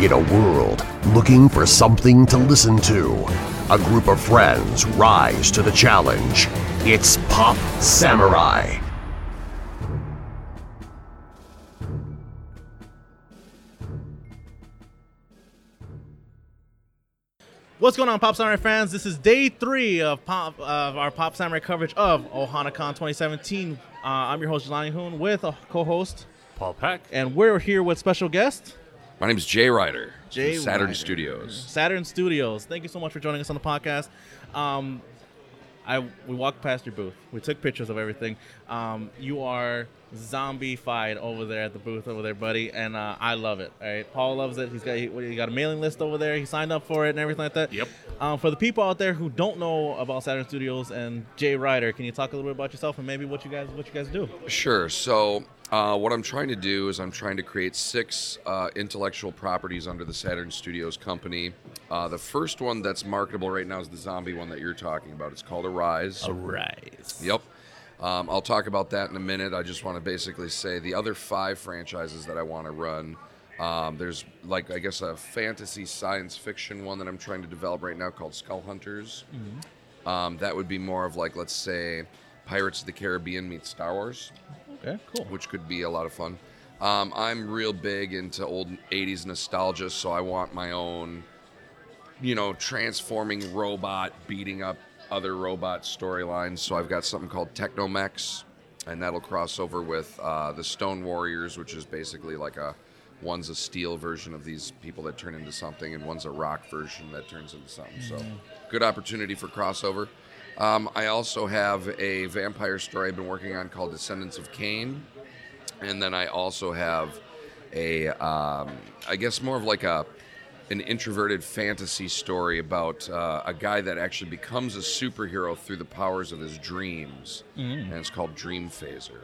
In a world looking for something to listen to, a group of friends rise to the challenge. It's Pop Samurai. What's going on, Pop Samurai fans? This is day three of Pop of our Pop Samurai coverage of OhanaCon 2017. Uh, I'm your host Jelani Hoon with a co-host, Paul Peck. and we're here with special guest My name is Jay Ryder. Jay Satyrn Ryder. Studios. Satyrn Studios. Thank you so much for joining us on the podcast. Um, I we walked past your booth. We took pictures of everything. Um, you are zombie-fied over there at the booth over there, buddy, and uh, I love it. All right, Paul loves it. He's got he, he got a mailing list over there. He signed up for it and everything like that. Yep. Um, for the people out there who don't know about Satyrn Studios and Jay Ryder, can you talk a little bit about yourself and maybe what you guys what you guys do? Sure. So, uh, what I'm trying to do is I'm trying to create six uh, intellectual properties under the Satyrn Studios company. Uh, the first one that's marketable right now is the zombie one that you're talking about. It's called Arise. Arise. Yep. Um, I'll talk about that in a minute. I just want to basically say the other five franchises that I want to run. Um, there's like I guess a fantasy science fiction one that I'm trying to develop right now called Skull Hunters. Um, that would be more of like let's say Pirates of the Caribbean meets Star Wars, Okay. Cool. which could be a lot of fun. Um, I'm real big into old '80s nostalgia, so I want my own, you know, transforming robot beating up other robot storylines. So I've got something called Technomex, and that'll cross over with uh, the Stone Warriors, which is basically like a one's a steel version of these people that turn into something, and one's a rock version that turns into something. So good opportunity for crossover. Um, I also have a vampire story I've been working on called Descendants of Cain and then I also have a, um, I guess more of like a, an introverted fantasy story about uh, a guy that actually becomes a superhero through the powers of his dreams, and it's called Dream Phaser.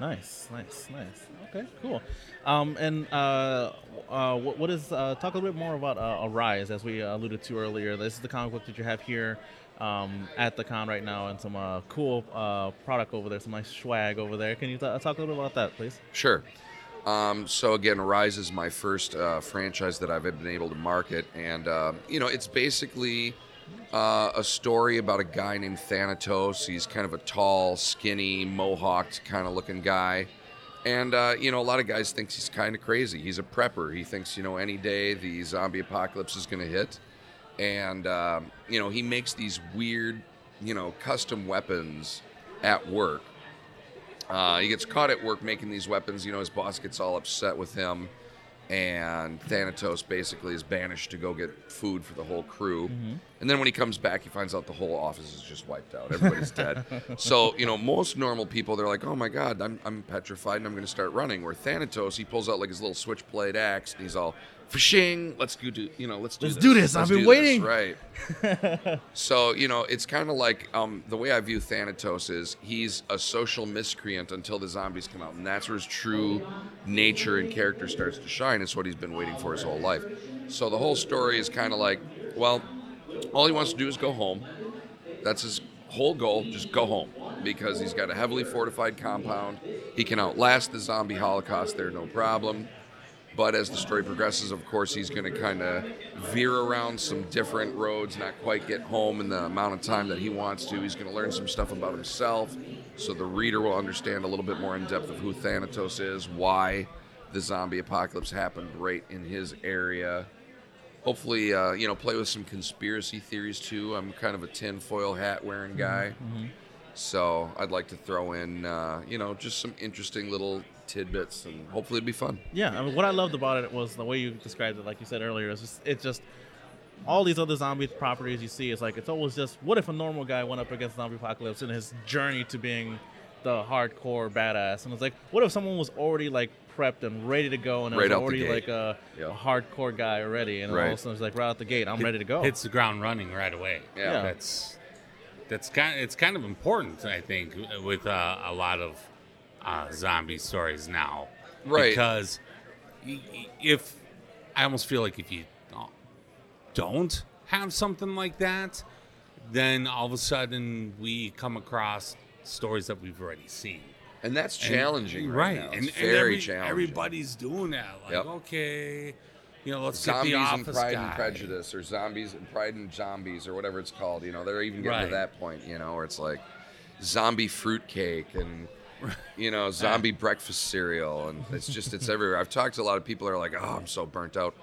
Nice, nice, nice. Okay, cool. Um, and uh, uh, what, is uh, talk a little bit more about uh, Arise, as we alluded to earlier. This is the comic book that you have here um, at the con right now, and some uh, cool uh, product over there, some nice swag over there. Can you talk a little bit about that, please? Sure. Um, so again, Rise is my first uh, franchise that I've been able to market, and uh, you know, it's basically uh, a story about a guy named Thanatos. He's kind of a tall, skinny, mohawked kind of looking guy, and uh, you know, a lot of guys think he's kind of crazy. He's a prepper. He thinks you know any day the zombie apocalypse is going to hit, and um, you know, he makes these weird, you know, custom weapons at work. Uh, he gets caught at work making these weapons. You know, his boss gets all upset with him, and Thanatos basically is banished to go get food for the whole crew. And then when he comes back, he finds out the whole office is just wiped out. Everybody's dead. So, you know, most normal people, they're like, oh my God, I'm, I'm petrified and I'm going to start running. Where Thanatos, he pulls out like his little switchblade axe and he's all, fishing, let's go do, you know, let's do Let's this. do this. Let's I've been do this." waiting. Right. So you know, it's kind of like um, the way I view Thanatos is he's a social miscreant until the zombies come out, and that's where his true nature and character starts to shine. It's what he's been waiting for his whole life. So the whole story is kind of like, well, all he wants to do is go home. That's his whole goal, just go home, because he's got a heavily fortified compound. He can outlast the zombie holocaust there, no problem. But as the story progresses, of course, he's going to kind of veer around some different roads, not quite get home in the amount of time that he wants to. He's going to learn some stuff about himself, so the reader will understand a little bit more in depth of who Thanatos is, why the zombie apocalypse happened right in his area. Hopefully, uh, you know, play with some conspiracy theories too. I'm kind of a tinfoil hat wearing guy. So I'd like to throw in, uh, you know, just some interesting little tidbits, and hopefully it'd be fun. Yeah, I mean, what I loved about it was the way you described it, like you said earlier. It's just, it's just all these other zombie properties you see. It's like it's always just what if a normal guy went up against zombie apocalypse in his journey to being the hardcore badass, and it's like what if someone was already like prepped and ready to go, and Right was already like a, Yeah. a hardcore guy already, and all of a sudden it's like right out the gate, I'm ready to go. Hits the ground running right away. Yeah. Yeah. That's that's kind. It's kind of important, I think, with uh, a lot of uh, zombie stories now. Right. Because if I almost feel like if you don't have something like that, then all of a sudden we come across stories that we've already seen. And that's And- challenging right, now. And, It's and very every- challenging. Everybody's doing that. Like, Yep. okay, You know, let's Zombies get the and office Pride guy. and Prejudice, or Zombies and Pride and Zombies, or whatever it's called. You know, they're even getting Right. to that point. You know, where it's like zombie fruitcake and you know zombie breakfast cereal, and it's just it's everywhere. I've talked to a lot of people are like, oh, I'm so burnt out.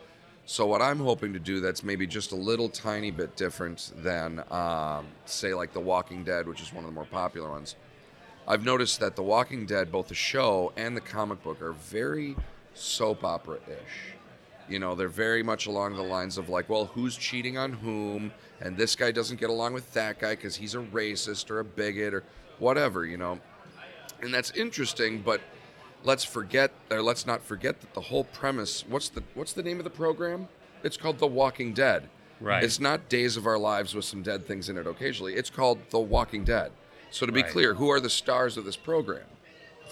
So what I'm hoping to do that's maybe just a little tiny bit different than um, say like The Walking Dead, which is one of the more popular ones. I've noticed that The Walking Dead, both the show and the comic book, are very soap opera ish. You know, they're very much along the lines of like, well, who's cheating on whom, and this guy doesn't get along with that guy because he's a racist or a bigot or whatever, you know. And that's interesting, but let's forget or let's not forget that the whole premise. What's the what's the name of the program? It's called The Walking Dead. Right. It's not Days of Our Lives with some dead things in it occasionally. It's called The Walking Dead. So to be Right. clear, who are the stars of this program?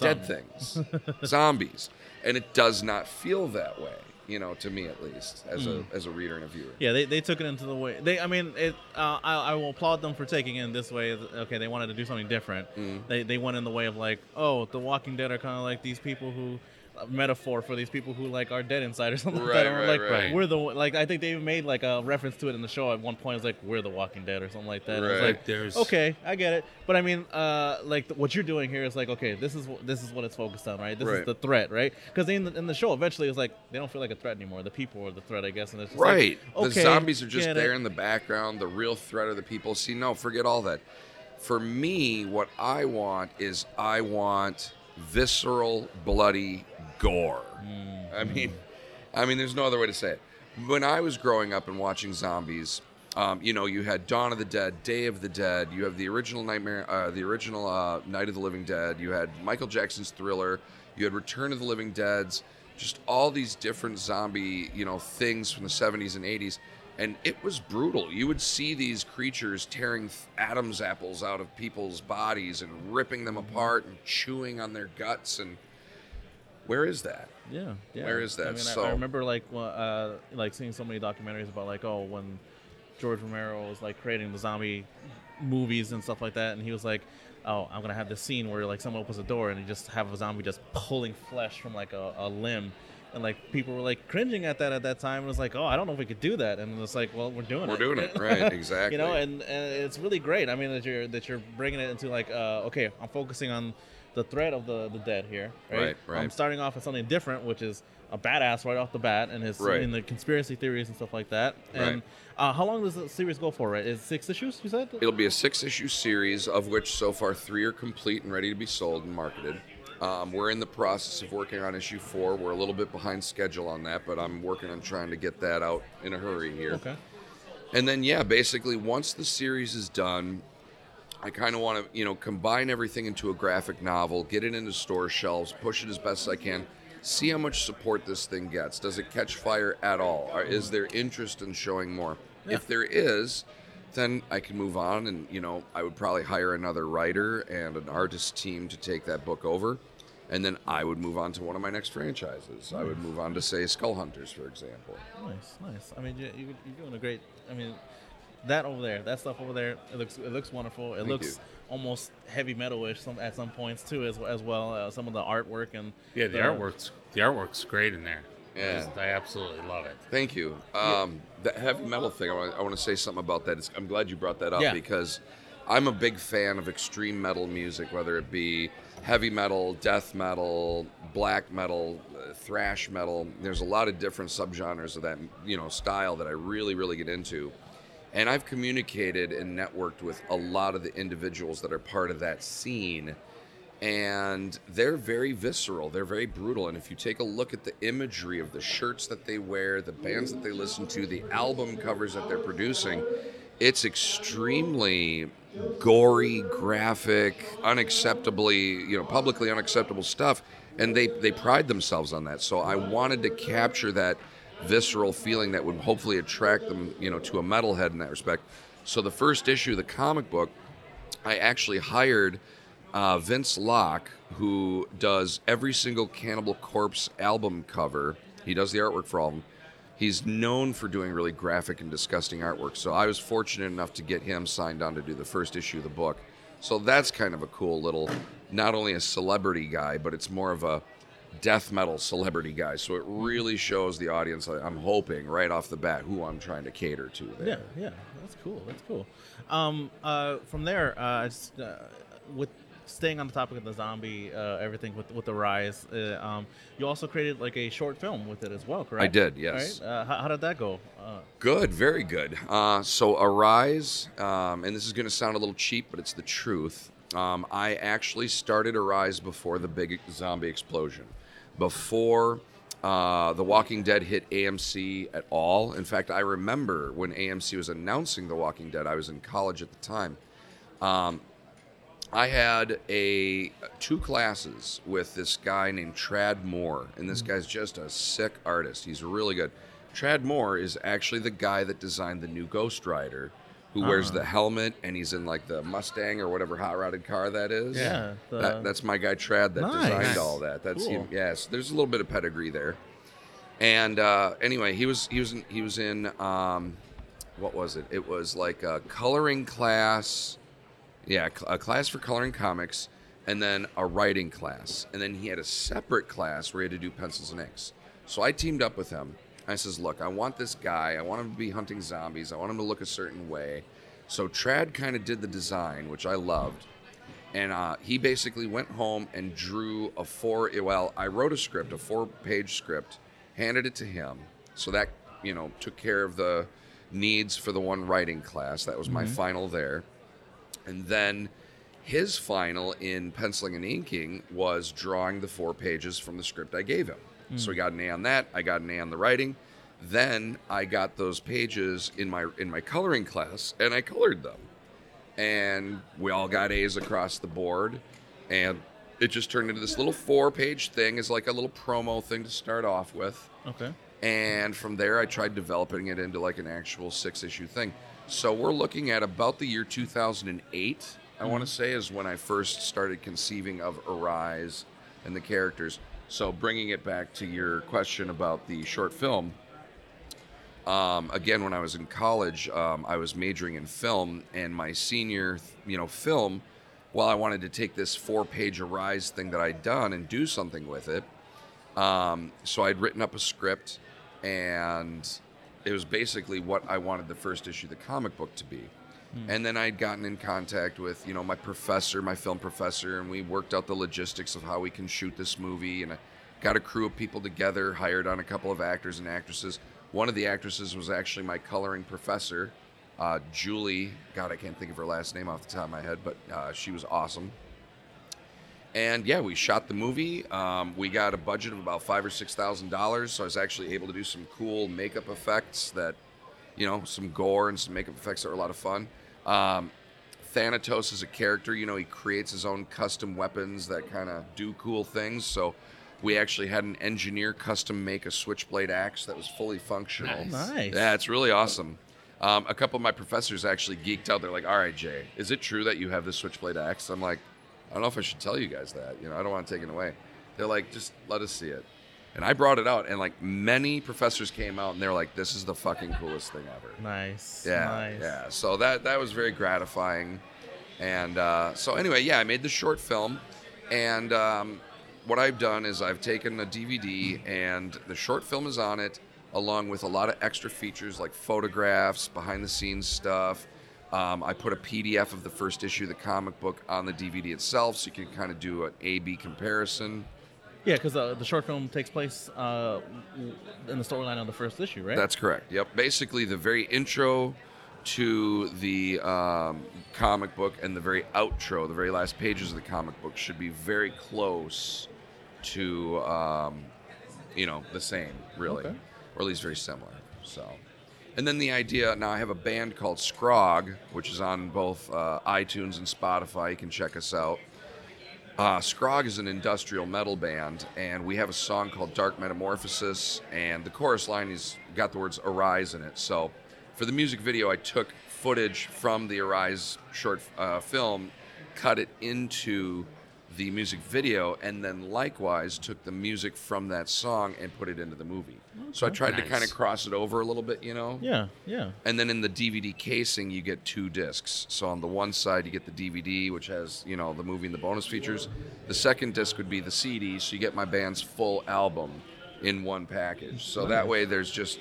Dead things, zombies, and it does not feel that way. You know, to me at least, as a as a reader and a viewer. Yeah, they, they took it into the way they. I mean, it. Uh, I, I will applaud them for taking it in this way. Okay, they wanted to do something different. Mm. They they went in the way of like, oh, The Walking Dead are kind of like these people who, metaphor for these people who like are dead inside or something like Right, that. Or right, like right. we're the like I think they even made like a reference to it in the show at one point. It's like we're the Walking Dead or something like that. And It's Right. like There's- okay, I get it. But I mean, uh, like th- what you're doing here is like okay, this is wh- this is what it's focused on, right? This is the threat, right? Because in the, in the show, eventually it's like they don't feel like a threat anymore. The people are the threat, I guess. And it's just like, Right. okay, the zombies are just there it. in the background. The real threat are the people. See, no, forget all that. For me, what I want is I want visceral, bloody gore. I mean, I mean, there's no other way to say it. When I was growing up and watching zombies, um, you know, you had Dawn of the Dead, Day of the Dead. You have the original Nightmare, uh, the original uh, Night of the Living Dead. You had Michael Jackson's Thriller. You had Return of the Living Dead's. Just all these different zombie, you know, things from the 70s and 80s, and it was brutal. You would see these creatures tearing th- Adam's apples out of people's bodies and ripping them apart and chewing on their guts. And where is that? Yeah, yeah. Where is that? I mean, I- So- I, remember like uh, like seeing so many documentaries about like oh when George Romero was like creating the zombie movies and stuff like that, and he was like, oh, I'm gonna have this scene where like someone opens a door and you just have a zombie just pulling flesh from like a, a limb. And like people were like cringing at that at that time, and it was like, oh, I don't know if we could do that. And it's like, well, we're doing it. We're doing it, right, exactly. you know, and, and it's really great. I mean, that you're that you're bringing it into like, uh, okay, I'm focusing on the threat of the the dead here, right? Right, right. I'm starting off with something different, which is a badass right off the bat, and his Right. in the conspiracy theories and stuff like that. And Right. uh, how long does the series go for? Right, is it six issues? You said. It'll be a six issue series, of which so far three are complete and ready to be sold and marketed. Um, we're in the process of working on issue four. We're a little bit behind schedule on that, but I'm working on trying to get that out in a hurry here. Okay. And then, yeah, basically, once the series is done, I kind of want to, you know, combine everything into a graphic novel, get it into store shelves, push it as best as I can, see how much support this thing gets. Does it catch fire at all? Or is there interest in showing more? If there is, then I can move on, and you know, I would probably hire another writer and an artist team to take that book over. And then I would move on to one of my next franchises. I would move on to, say, Skull Hunters, for example. Nice, nice. I mean, you, you, you're doing a great. I mean, that over there, that stuff over there, it looks it looks wonderful. It Thank looks you. almost heavy metal-ish some at some points too, as as well. Uh, some of the artwork and Yeah, the artwork's the artwork's great in there. Yeah. Just- I absolutely love it. Thank you. Um, The heavy metal thing, I want, I want to say something about that. It's, I'm glad you brought that up Yeah. because I'm a big fan of extreme metal music, whether it be heavy metal, death metal, black metal, uh, thrash metal. There's a lot of different subgenres of that you know style that I really, really get into. And I've communicated and networked with a lot of the individuals that are part of that scene and they're very visceral they're very brutal. And if you take a look at the imagery of the shirts that they wear the bands that they listen to the album covers that they're producing it's extremely gory graphic unacceptably you know publicly unacceptable stuff. And they they pride themselves on that. So i wanted to capture that visceral feeling that would hopefully attract them you know to a metalhead in that respect so the first issue of the comic book I actually hired uh, Vince Locke, who does every single Cannibal Corpse album cover. He does the artwork for all of them. He's known for doing really graphic and disgusting artwork. So I was fortunate enough to get him signed on to do the first issue of the book. So that's kind of a cool little, not only a celebrity guy, but it's more of a death metal celebrity guy. So it really shows the audience. I'm hoping right off the bat who I'm trying to cater to. There. Yeah, yeah, that's cool. That's cool. Um, uh, from there, uh, just, uh, with staying on the topic of the zombie, uh, everything with with the rise, uh, um, you also created like a short film with it as well, correct? I did, yes. Right? Uh, how, how did that go? Uh, Good, very good. Uh, so Arise, um, and this is going to sound a little cheap, but it's the truth. Um, I actually started Arise before the big zombie explosion, before uh, The Walking Dead hit AMC at all. In fact, I remember when AMC was announcing The Walking Dead. I was in college at the time. Um, I had a two classes with this guy named Trad Moore, and this guy's just a sick artist. He's really good. Trad Moore is actually the guy that designed the new Ghost Rider, who wears the helmet and he's in like the Mustang or whatever hot rodded car that is. Yeah, the- that, that's my guy Trad that Nice. designed all that. That's Cool. him. Yes, there's a little bit of pedigree there. And uh, anyway, he was he was in, he was in um, what was it? It was like a coloring class. Yeah, a class for coloring comics, and then a writing class, and then he had a separate class where he had to do pencils and inks. So I teamed up with him. I says, "Look, I want this guy. I want him to be hunting zombies. I want him to look a certain way." So Trad kind of did the design, which I loved, and uh, he basically went home and drew a four. Well, I wrote a script, a four-page script, handed it to him. So that you know took care of the needs for the one writing class. That was my final there. And then his final in penciling and inking was drawing the four pages from the script I gave him. So he got an A on that. I got an A on the writing. Then I got those pages in my in my coloring class and I colored them. And we all got A's across the board. And it just turned into this little four page thing as like a little promo thing to start off with. okay. And from there, I tried developing it into like an actual six issue thing. So we're looking at about the year 2008, I want to say, is when I first started conceiving of Arise and the characters. So bringing it back to your question about the short film, um, again, when I was in college, um, I was majoring in film, and my senior, you know, film. While I wanted to take this four-page Arise thing that I'd done and do something with it, um, so I'd written up a script, and it was basically what I wanted the first issue of the comic book to be. And then I'd gotten in contact with, you know, my professor, my film professor, and we worked out the logistics of how we can shoot this movie. And I got a crew of people together, hired on a couple of actors and actresses. One of the actresses was actually my coloring professor, uh, Julie. God, I can't think of her last name off the top of my head, but uh, she was awesome. And yeah, we shot the movie. Um, we got a budget of about five or six thousand dollars, so I was actually able to do some cool makeup effects that, you know, some gore and some makeup effects that were a lot of fun. Um, Thanatos is a character. You know, he creates his own custom weapons that kind of do cool things. So we actually had an engineer custom make a switchblade axe that was fully functional. Nice. Nice. Yeah, it's really awesome. Um, a couple of my professors actually geeked out. They're like, "All right, Jay, is it true that you have this switchblade axe?" I'm like, "I don't know if I should tell you guys that. You know, I don't want to take it away." They're like, "Just let us see it." And I brought it out, and like many professors came out, and they're like, "This is the fucking coolest thing ever." Nice. Yeah, Nice. yeah. So that that was very gratifying, and uh, so anyway, yeah, I made the short film, and um, what I've done is I've taken a DVD, and the short film is on it, along with a lot of extra features like photographs, behind the scenes stuff. Um, I put a PDF of the first issue of the comic book on the DVD itself, so you can kind of do an A/B comparison. Yeah, because uh, the short film takes place uh, in the storyline of the first issue, right? That's correct. Yep. Basically, the very intro to the um, comic book and the very outro, the very last pages of the comic book, should be very close to, um, you know, the same, really, Okay. or at least very similar. So, and then the idea now I have a band called Scrog, which is on both uh, iTunes and Spotify. You can check us out. Uh, Scrog is an industrial metal band, and we have a song called Dark Metamorphosis, and the chorus line has got the words Arise in it. So, for the music video, I took footage from the Arise short uh, film, cut it into the music video, and then likewise took the music from that song and put it into the movie. So I tried to kind of cross it over a little bit, you know. Yeah, yeah. And then in the DVD casing, you get two discs. So on the one side, you get the DVD, which has you know the movie and the bonus features. The second disc would be the CD, so you get my band's full album in one package. So that way, there's just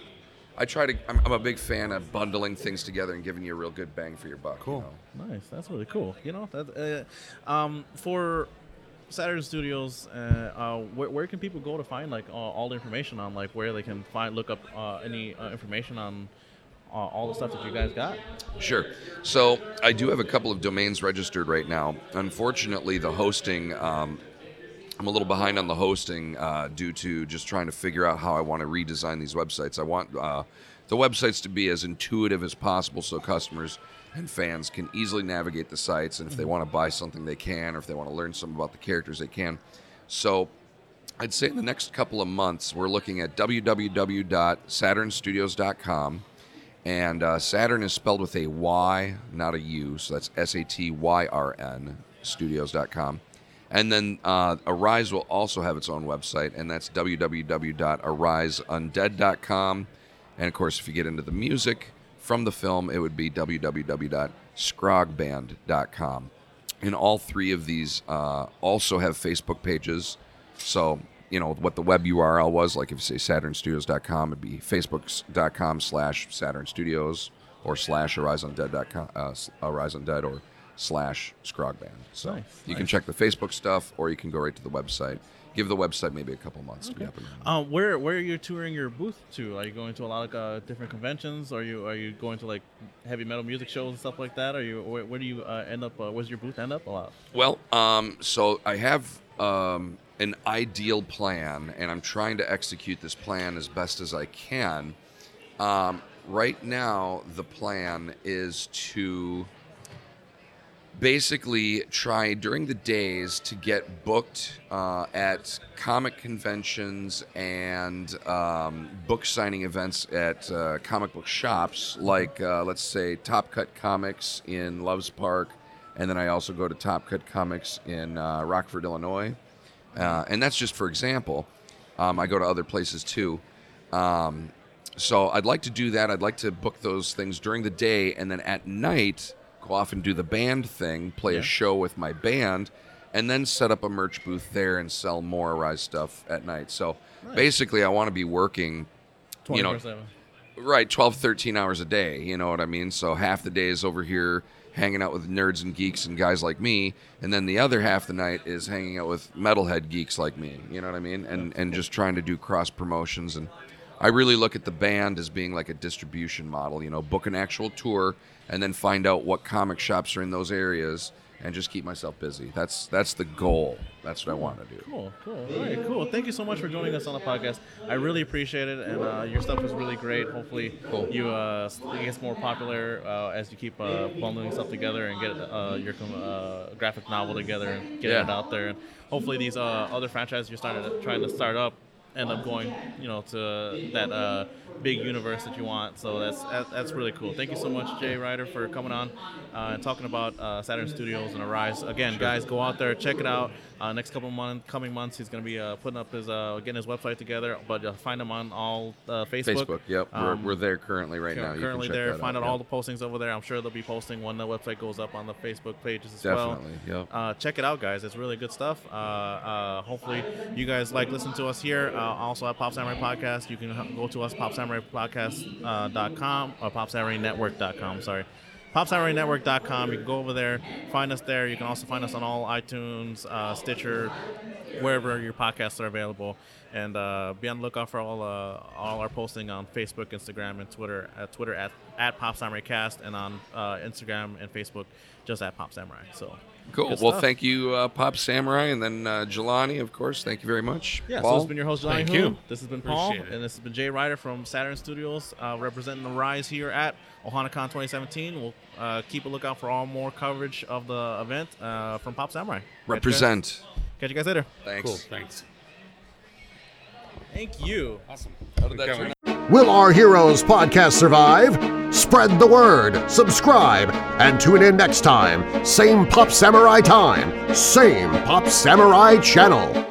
I try to. I'm, I'm a big fan of bundling things together and giving you a real good bang for your buck. Cool. You know? Nice. That's really cool. You know, that uh, um, for Satyrn Studios, uh, uh, where, where can people go to find like all, the information on like where they can find look up uh, any uh, information on uh, all the stuff that you guys got? Sure. So I do have a couple of domains registered right now. Unfortunately, the hosting. Um, I'm a little behind on the hosting due to just trying to figure out how I want to redesign these websites. I want the websites to be as intuitive as possible so customers and fans can easily navigate the sites. And if they want to buy something, they can, or if they want to learn something about the characters, they can. So I'd say in the next couple of months, we're looking at www.satyrnstudios.com. And uh, Satyrn is spelled with a Y, not a U. So that's S A T Y R N, studios.com. And then uh, Arise will also have its own website, and that's www.ariseundead.com. And of course, if you get into the music from the film, it would be www.scrogband.com. And all three of these uh, also have Facebook pages. So, you know, what the web URL was, like if you say satyrnstudios.com, it'd be facebook.com slash Satyrn Studios or slash ariseundead.com, uh, ariseundead or slash scrogband. So Nice, you can check the Facebook stuff or you can go right to the website. Give the website maybe a couple months to be up and running. Uh, where where are you touring your booth to? Are you going to a lot of uh, different conventions? Are you are you going to like heavy metal music shows and stuff like that? Are you where, where do you uh, end up? Uh, where's your booth end up a lot? Well, um, so I have um, an ideal plan, and I'm trying to execute this plan as best as I can. Um, right now, the plan is to basically try during the days to get booked uh, at comic conventions and um, book signing events at uh, comic book shops, like uh, let's say Top Cut Comics in Loves Park, and then I also go to Top Cut Comics in uh, Rockford, Illinois, uh, and that's just for example. Um, I go to other places too. Um, so I'd like to do that. I'd like to book those things during the day, and then at night go off and do the band thing, play Yeah. a show with my band, and then set up a merch booth there and sell more Arise stuff at night. So basically, I want to be working, you know, 24/7. right 12 13 hours a day you know what i mean so half the day is over here hanging out with nerds and geeks and guys like me and then the other half the night is hanging out with metalhead geeks like me you know what i mean and and just trying to do cross promotions and i really look at the band as being like a distribution model you know book an actual tour and then find out what comic shops are in those areas and just keep myself busy that's that's the goal that's what i want to do Cool, cool. All right, cool. Thank you so much for joining us on the podcast. I really appreciate it, and uh, your stuff is really great. Hopefully, Cool. you uh, it gets more popular uh, as you keep uh, bundling stuff together and get uh, your uh, graphic novel together and get Yeah. it out there. And hopefully, these uh, other franchises you're starting to, trying to start up end up going, you know, to that uh, big universe that you want. So that's that's really cool. Thank you so much, Jay Ryder, for coming on uh, and talking about uh, Satyrn Studios and Arise. Again, guys, go out there, check it out. Uh, next couple of month, coming months, he's going to be uh, putting up his uh, getting his website together. But uh, find him on all uh, Facebook. facebook yep Um, we're, we're there currently right now You can currently there. Find out yeah. all the postings over there. I'm sure they'll be posting when the website goes up on the Facebook pages as Definitely, well. yep. Uh, check it out, guys. It's really good stuff. Uh, uh, hopefully, you guys like listening to us here. Uh, also at Pop Samurai Podcast, you can go to us popsamuraipodcast.com or popsamurainetwork.com. Sorry. PopSamuraiNetwork.com. You can go over there, find us there. You can also find us on all iTunes, uh, Stitcher, wherever your podcasts are available. And uh, be on the lookout for all uh, all our posting on Facebook, Instagram, and Twitter. At Twitter at, at Pop Cast, and on uh, Instagram and Facebook just at Pop Samurai. So Cool. Well, stuff. thank you, uh, Pop Samurai, and then uh, Jelani, of course. Thank you very much. Yeah, so this has been your host, Johnny Thank Who. you. This has been Paul, Appreciate it. and this has been Jay Ryder from Satyrn Studios, uh, representing the Rise here at OhanaCon 2017. We'll uh, keep a lookout for all more coverage of the event uh, from Pop Samurai. Catch you guys- Represent. Catch you guys later. Thanks. Cool. Thanks. Thank you. Awesome. Will our heroes podcast survive? Spread the word, subscribe, and tune in next time. Same Pop Samurai time, same Pop Samurai channel.